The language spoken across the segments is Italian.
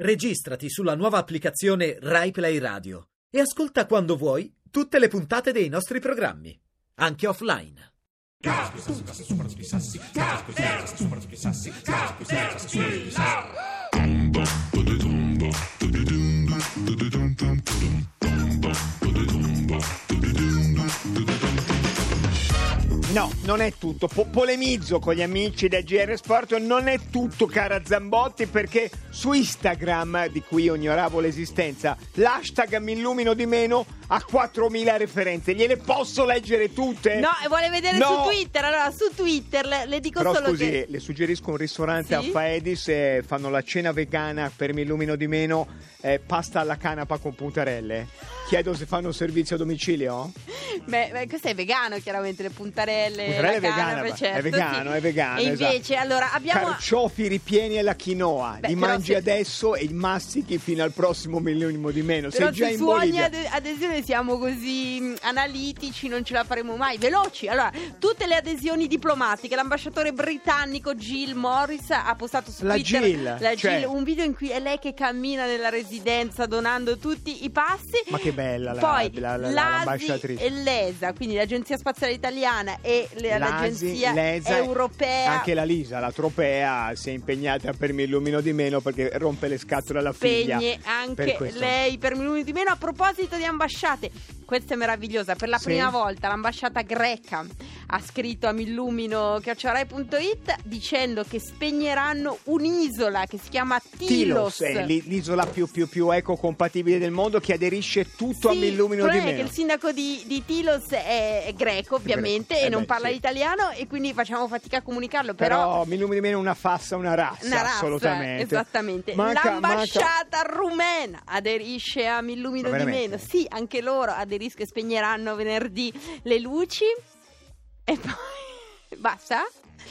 Registrati sulla nuova applicazione RaiPlay Radio e ascolta quando vuoi tutte le puntate dei nostri programmi, anche offline. No, non è tutto. Po- polemizzo con gli amici del GR Sport. Non è tutto, cara Zambotti, perché su Instagram, di cui io ignoravo l'esistenza, l'hashtag mi illumino di meno ha 4.000 referenze. Gliele posso leggere tutte? No, e vuole vedere No. su Twitter. Allora, su Twitter le, le dico Però solo scusi, che. le suggerisco un ristorante Sì? a Faedis, eh, fanno la cena vegana per mi illumino di meno, eh, pasta alla canapa con puntarelle. Chiedo se fanno servizio a domicilio? Beh, beh, questo è vegano, chiaramente, le puntarelle. Puntarelle la è vegana, canapa, certo, è vegano, sì. è vegano, E invece, esatto. allora, abbiamo. Carciofi ripieni alla quinoa, Beh, li mangi se- adesso e li mastichi fino al prossimo millesimo di meno. Però Sei già se in Bolivia. ade- adesione siamo così mh, analitici, non ce la faremo mai. Veloci. Allora, tutte le adesioni diplomatiche. L'ambasciatore britannico Jill Morris ha postato su La Twitter Jill, la cioè- Jill, un video in cui è lei che cammina nella residenza donando tutti i passi. Ma che bella la- Poi la- la- l'ambasciatrice. e l'ESA, quindi l'Agenzia Spaziale Italiana e le- l'Agenzia l'ESA, Europea. Anche la Lisa, la tropea, si è impegnata per mi illumino di meno perché rompe le scatole alla figlia. spegne Per anche questo. lei per minuti di meno. A proposito di ambasciate, questa è meravigliosa. Per la Sì. prima volta l'ambasciata greca ha scritto a millumino.it dicendo che spegneranno un'isola che si chiama Tilos. Tilos è l'i- l'isola più, più, più ecocompatibile del mondo che aderisce tutto a Sì, mi illumino il di problema è meno. che il sindaco di, di Tilos è, è greco, ovviamente, Greco. e Eh non beh, parla sì. l'italiano, e quindi facciamo fatica a comunicarlo. Però, Però mi illumino di meno una fassa, una razza, Una razza, assolutamente. esattamente. Manca- L'ambasciata rumena aderisce a Mi illumino Ma di meno. Sì, anche loro aderiscono e spegneranno venerdì le luci. E poi basta?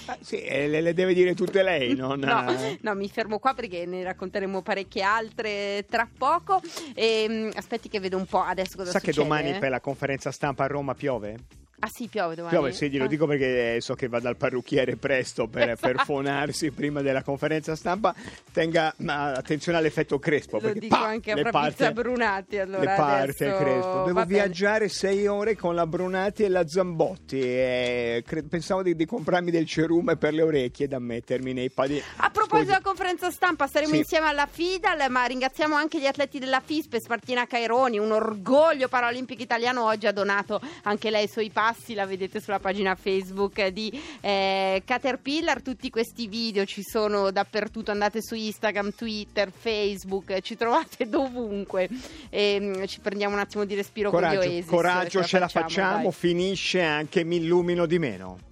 Ah, sì, le, le deve dire tutte lei, non... No, eh. no, mi fermo qua perché ne racconteremo parecchie altre tra poco. Ehm, aspetti che vedo un po' adesso cosa Sa che succede. domani per la conferenza stampa a Roma piove? Ah sì, piove domani. Piove, sì, glielo Ah. dico perché eh, so che va dal parrucchiere presto per, per Esatto. fonarsi prima della conferenza stampa. Tenga attenzione all'effetto crespo. Lo dico pa, anche a parte- Brunati. Allora le parte crespo. Devo viaggiare sei ore con la Brunati e la Zambotti. E cre- pensavo di, di comprarmi del cerume per le orecchie da mettermi nei padini. A proposito della conferenza stampa, saremo Sì. insieme alla FIDAL, ma ringraziamo anche gli atleti della FISPES, Martina Caironi, un orgoglio paralimpico italiano, oggi ha donato anche lei i suoi passi, la vedete sulla pagina Facebook di eh, Caterpillar, tutti questi video ci sono dappertutto, andate su Instagram, Twitter, Facebook, ci trovate dovunque, e, mm, ci prendiamo un attimo di respiro con gli Coraggio, Oasis, coraggio, ce la facciamo, dai. finisce anche mi illumino di meno.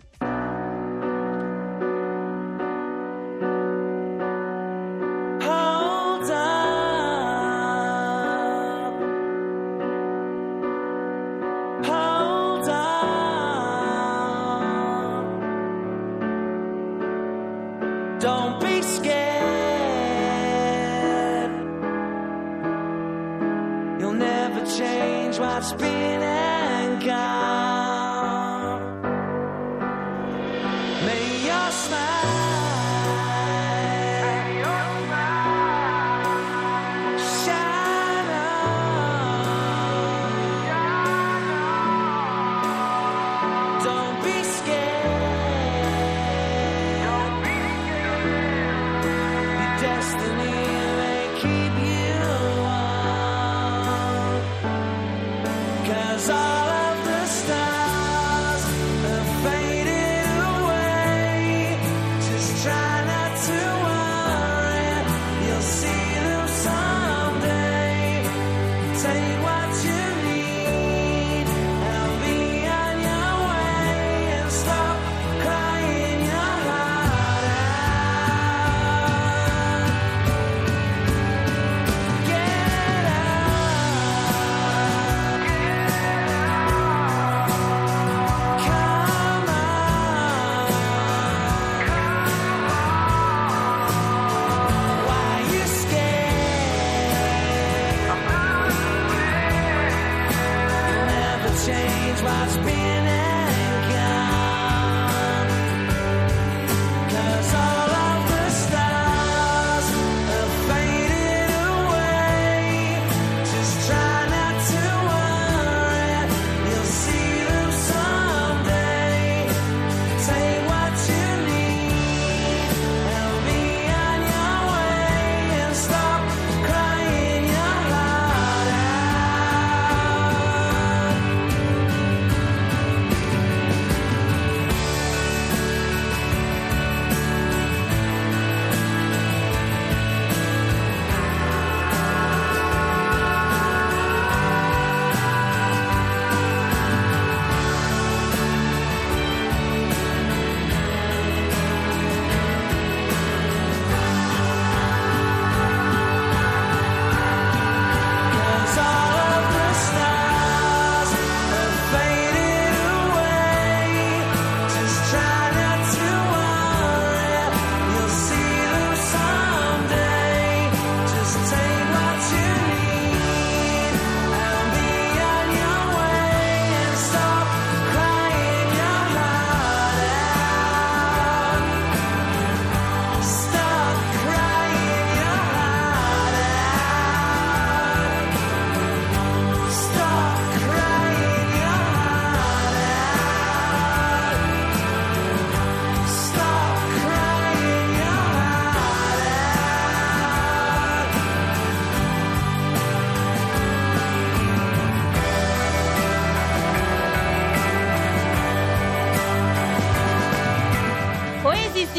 Change what's been and gone. side.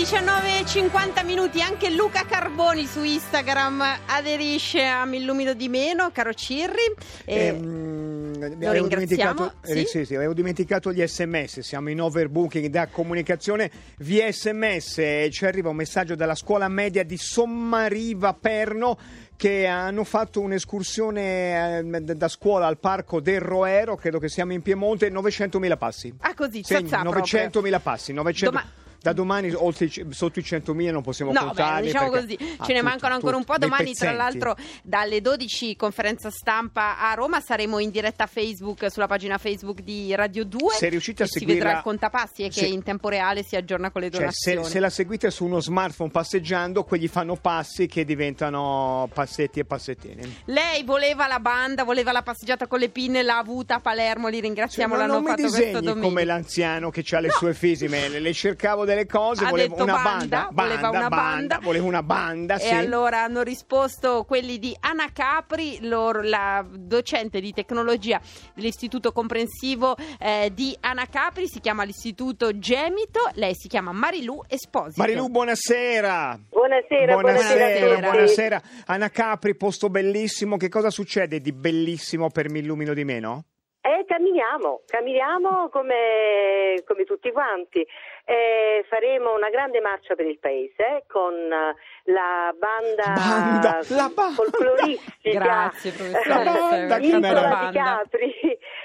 19.50 minuti, anche Luca Carboni su Instagram aderisce a Mi illumino di meno, caro Cirri. E- Ehm, lo avevo dimenticato, sì? eh, sì, sì, avevo dimenticato gli sms, siamo in overbooking da comunicazione via sms e ci arriva un messaggio dalla scuola media di Sommariva Perno che hanno fatto un'escursione eh, da scuola al parco del Roero, credo che siamo in Piemonte, 900.000 passi. Ah, così, proprio. 900.000 passi, 900 Doma- da domani oltre, sotto i 100.000 non possiamo No, beh, contarli. diciamo così, Ah, ce ne tutti, mancano ancora un po'. Domani, tra l'altro, dalle 12 conferenza stampa a Roma, saremo in diretta Facebook sulla pagina Facebook di Radio 2. Se riuscite a e si seguirla- vedrà il contapassi e che Sì. in tempo reale si aggiorna con le Cioè, se, donazioni. se la seguite su uno smartphone passeggiando, quelli fanno passi che diventano passetti e passettine. Lei voleva la banda, voleva la passeggiata con le pinne, l'ha avuta a Palermo, li ringraziamo, Cioè, l'hanno fatto disegni domenica. come l'anziano che ha le sue fisime, le, le cercavo delle cose, Ha volevo detto una banda, banda, voleva una banda. volevo una banda, E sì. allora hanno risposto quelli di Ana Capri, loro- la docente di tecnologia dell'Istituto Comprensivo eh, di Ana Capri, si chiama l'Istituto Gemito, lei si chiama Marilu Esposito. Marilu, buonasera. Buonasera, buonasera, buonasera. buonasera. buonasera. Anna Capri, posto bellissimo. Che cosa succede di bellissimo per Mi illumino di meno? Camminiamo, camminiamo come, come tutti quanti. Eh, faremo una grande marcia per il paese con la banda, Banda, la banda. folcloristica Grazie, La banda, Isola di Capri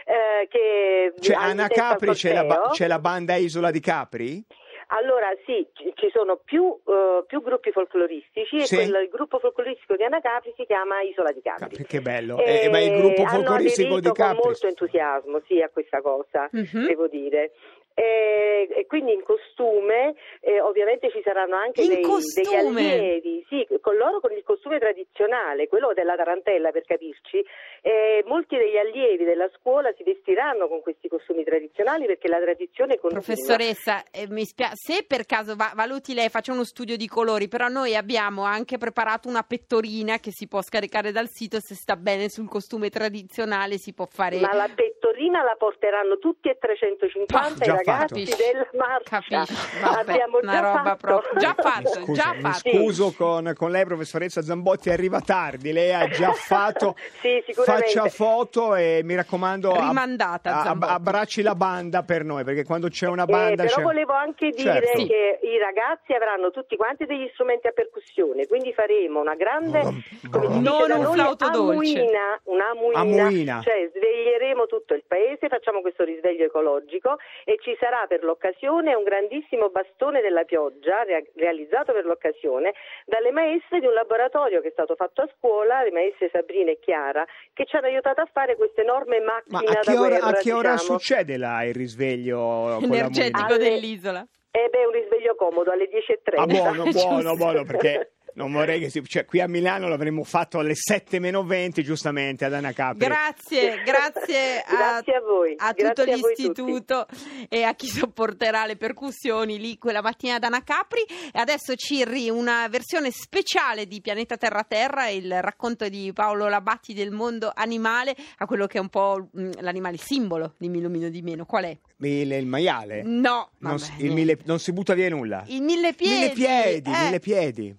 eh, che Cioè, al Capri, c'è la, c'è la banda Isola di Capri? Allora sì, ci ci sono più, eh, più gruppi folcloristici Sì. e quello- il gruppo folcloristico di Anna Capri si chiama Isola di Capri. Capri, che bello. E Eh, ma il gruppo folcloristico di Capri? con molto entusiasmo sì, a questa cosa, Mhm. devo dire. E, e quindi in costume eh, ovviamente ci saranno anche dei, degli allievi, sì, con loro con il costume tradizionale, quello della tarantella per capirci. E molti degli allievi della scuola si vestiranno con questi costumi tradizionali perché la tradizione continua. Professoressa, eh, mi spia- se per caso va- valuti lei, faccia uno studio di colori, però noi abbiamo anche preparato una pettorina che si può scaricare dal sito, se sta bene sul costume tradizionale si può fare... Ma la pettorina la porteranno tutti e 350 i Già ragazzi fatto. della marcia. Capisci? Vabbè, Abbiamo una già roba fatto. proprio- già fatto, Scusi, già mi fatto. scuso con, con lei, professoressa Zambotti, arriva tardi. Lei ha già fatto. Sì, sicuramente. Faccia foto e mi raccomando, ab- Rimandata, a- Zambotti. abbracci la banda per noi, perché quando c'è una Eh, banda. però c'è- volevo anche dire Certo. che i ragazzi avranno tutti quanti degli strumenti a percussione, quindi faremo una grande, dice Non un flauto dolce. amuina, un'amuina, Amuina. cioè sveglieremo tutto il paese, facciamo questo risveglio ecologico e ci sarà per l'occasione un grandissimo bastone della pioggia rea- realizzato per l'occasione dalle maestre di un laboratorio che è stato fatto a scuola, le maestre Sabrina e Chiara, che ci hanno aiutato a fare questa enorme Ma macchina a che da ora, guerra, a che ora diciamo. succede là il risveglio energetico dell'isola. Eh beh, un risveglio comodo alle 10.30. Ah, buono, buono, buono, perché non vorrei che si... Cioè, qui a Milano l'avremmo fatto alle 7 meno 20, giustamente, ad Anna Capri. Grazie, grazie a, Grazie a voi, a grazie tutto a voi l'istituto e a chi sopporterà le percussioni lì quella mattina ad Ana Capri. E adesso Cirri, una versione speciale di Pianeta Terra Terra, il racconto di Paolo Labatti del mondo animale, a quello che è un po' mm, l'animale simbolo di Mi illumino di meno. Qual è? Il, il maiale? No, Non, vabbè, si- il mille- non si butta via nulla. il mille piedi. Mille piedi, eh. mille piedi.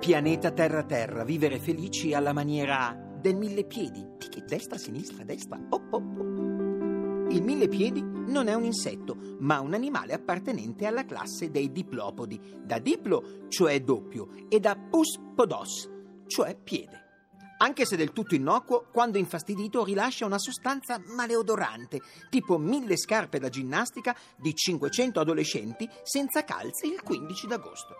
Pianeta Terra Terra, vivere felici alla maniera del mille piedi. Destra, sinistra, destra. Op, op, op. Il mille piedi non è un insetto, ma un animale appartenente alla classe dei diplopodi, da diplo, cioè doppio, e da pus podos, cioè piede. Anche se del tutto innocuo, quando infastidito rilascia una sostanza maleodorante, tipo mille scarpe da ginnastica di 500 adolescenti senza calze il 15 d'agosto.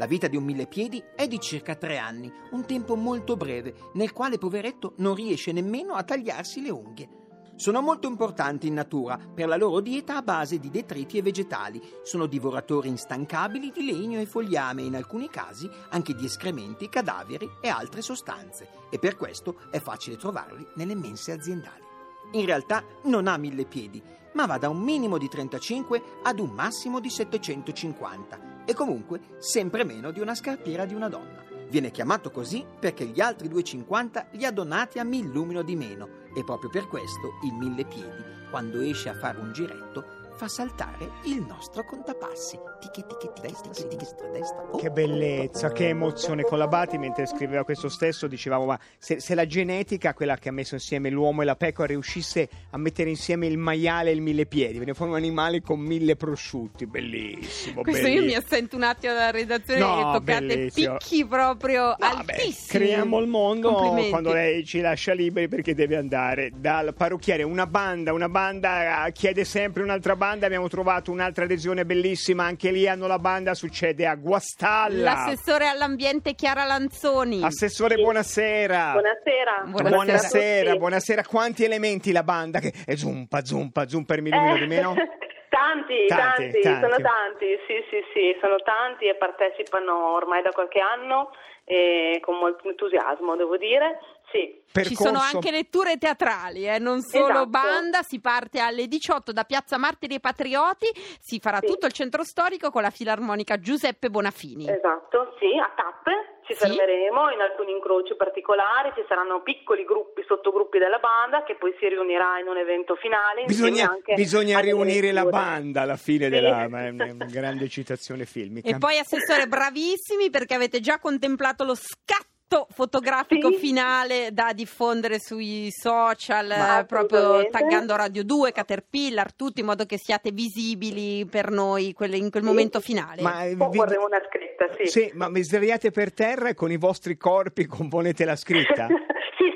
La vita di un millepiedi è di circa tre anni, un tempo molto breve, nel quale poveretto non riesce nemmeno a tagliarsi le unghie. Sono molto importanti in natura per la loro dieta a base di detriti e vegetali. Sono divoratori instancabili di legno e fogliame, in alcuni casi anche di escrementi, cadaveri e altre sostanze, e per questo è facile trovarli nelle mense aziendali. In realtà non ha mille piedi, ma va da un minimo di 35 ad un massimo di 750 e comunque sempre meno di una scarpiera di una donna. Viene chiamato così perché gli altri 250 li ha donati a Millumino di meno e proprio per questo il mille piedi, quando esce a fare un giretto, fa saltare il nostro contapassi. Tichi, tichi, tichi, destra, sinistra, destra. Oh, Che oh, bellezza, oh, che oh, emozione. Con la Bati, mentre scriveva questo stesso, dicevamo: Ma se, se la genetica, quella che ha messo insieme l'uomo e la pecora, riuscisse a mettere insieme il maiale e il mille piedi, viene fuori un animale con mille prosciutti. Bellissimo. Questo io mi bellissimo. assento un attimo dalla redazione No, e toccate bellissimo. picchi proprio Vabbè, altissimi. creiamo il mondo quando lei ci lascia liberi perché deve andare dal parrucchiere. Una banda, una banda eh, chiede sempre un'altra banda. Abbiamo trovato un'altra adesione bellissima. Anche lì hanno la banda. Succede a Guastalla. L'assessore all'ambiente Chiara Lanzoni. Assessore, buonasera. Buonasera. Buonasera. Buonasera, a tutti. buonasera. Quanti elementi la banda? Che è zumpa, zumpa, zumpa per millumino di meno? Tanti, Tanti, tanti, tanti. sono tanti, sì, sì, sì, sono tanti e partecipano ormai da qualche anno e con molto entusiasmo, devo dire. Sì. Ci sono anche letture teatrali, eh, non solo Esatto. banda, si parte alle 18 da Piazza Martiri e Patrioti, si farà Sì. tutto il centro storico con la filarmonica Giuseppe Bonafini. Esatto, sì, a tappe ci Sì. fermeremo in alcuni incroci particolari, ci saranno piccoli gruppi, sottogruppi della banda che poi si riunirà in un evento finale. Bisogna, anche bisogna riunire la banda alla fine Sì. della ma è una grande citazione filmica. E poi assessore bravissimi perché avete già contemplato lo scatto fotografico Sì. finale da diffondere sui social, Ma eh, proprio taggando Radio 2, Caterpillar, tutti in modo che siate visibili per noi in quel Sì. momento finale. Ma eh, Poi vi- vorremmo una scritta, sì. Sì, ma vi sdraiate per terra e con i vostri corpi componete la scritta?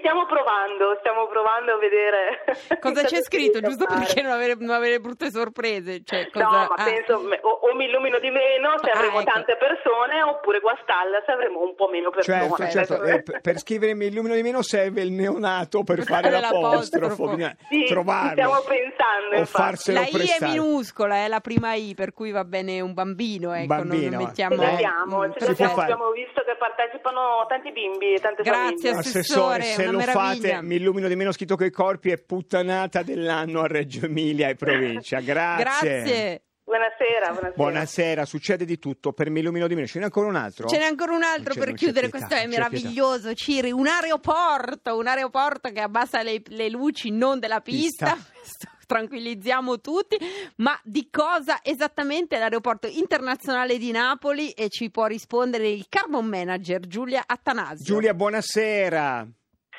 stiamo provando, stiamo provando a vedere Cosa c'è scritto, giusto fare. perché non avere, non avere brutte sorprese? Cioè, cosa- No, ma ah. penso o, o mi illumino di meno se Ah, avremo ecco. tante persone oppure Guastalla se avremo un po' meno persone. Certo, certo, Adesso- eh, per, scrivere mi illumino di meno serve il neonato per fare l'apostrofo, Sì, trovarlo stiamo pensando, o infatti. farselo La I è minuscola, è la prima I, per cui va bene un bambino, ecco, Bambino, non eh. mettiamo... Si può vediamo, fare. abbiamo visto che partecipano tanti bimbi e tante Grazie, famiglie. Assessore, se una lo meraviglia. fate, mi illumino di meno scritto coi corpi è puttanata dell'anno a Reggio Emilia e provincia. Grazie. Grazie. Buonasera, buonasera. Buonasera, succede di tutto. Per mi illumino di meno, ce n'è ancora un altro? Ce n'è ancora un altro Non c'è- per non c'è chiudere, pietà, questo è meraviglioso, Ciri, un aeroporto, un aeroporto che abbassa le, le luci non della pista, Pista. Tranquillizziamo tutti, ma di cosa esattamente l'aeroporto internazionale di Napoli e ci può rispondere il carbon manager Giulia Attanasio. Giulia, buonasera.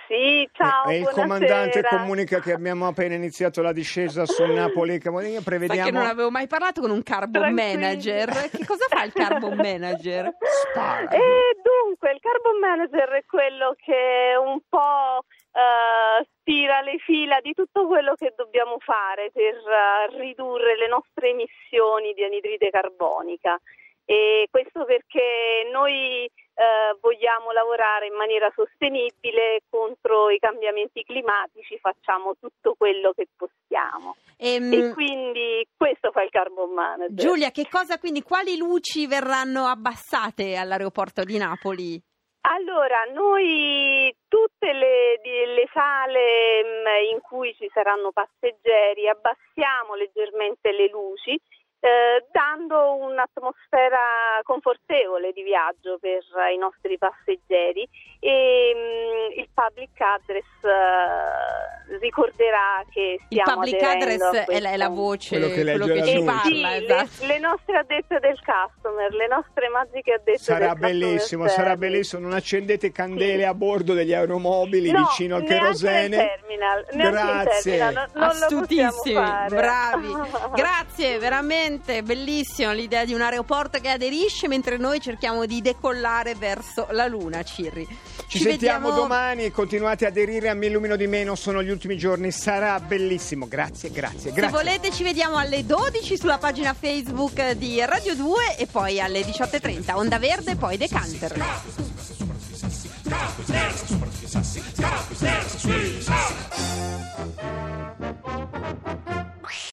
Sì, ciao, e il comandante comunica che abbiamo appena iniziato la discesa su Napoli. Che Sai prevediamo che non avevo mai parlato con un carbon Tranquilla. manager. Che cosa fa il carbon manager? Spara. E dunque, il carbon manager è quello che un po' eh, stira le fila di tutto quello che dobbiamo fare per eh, ridurre le nostre emissioni di anidride carbonica. E questo perché noi eh, vogliamo lavorare in maniera sostenibile contro i cambiamenti climatici, facciamo tutto quello che possiamo. Ehm, E quindi questo fa il carbon manager. Giulia, che cosa quindi? Quali luci verranno abbassate all'aeroporto di Napoli? Allora, noi tutte le, le sale mh, in cui ci saranno passeggeri abbassiamo leggermente le luci, eh, dando un'atmosfera confortevole di viaggio per i nostri passeggeri e mh, il public address eh, ricorderà che Il stiamo public aderendo address è la, è la voce, Quello che quello che ci parla, sì, le, esatto. le nostre addette del customer, le nostre magiche addette Sarà del customer bellissimo, sarà bellissimo. Non accendete candele Sì. a bordo degli aeromobili No, vicino al kerosene. terminal, Grazie. terminal, non Astutissimi, bravi. Grazie, veramente bellissimo l'idea di un aeroporto che aderisce mentre noi cerchiamo di decollare verso la Luna, Cirri. Ci, Ci sentiamo vediamo... domani e continuate a aderire a Mi Illumino di Meno, sono gli ultimi giorni, sarà bellissimo. Grazie, grazie, grazie. Se volete ci vediamo alle 12 sulla pagina Facebook di Radio 2 e poi alle 18.30 Onda Verde poi Decanter. Canter.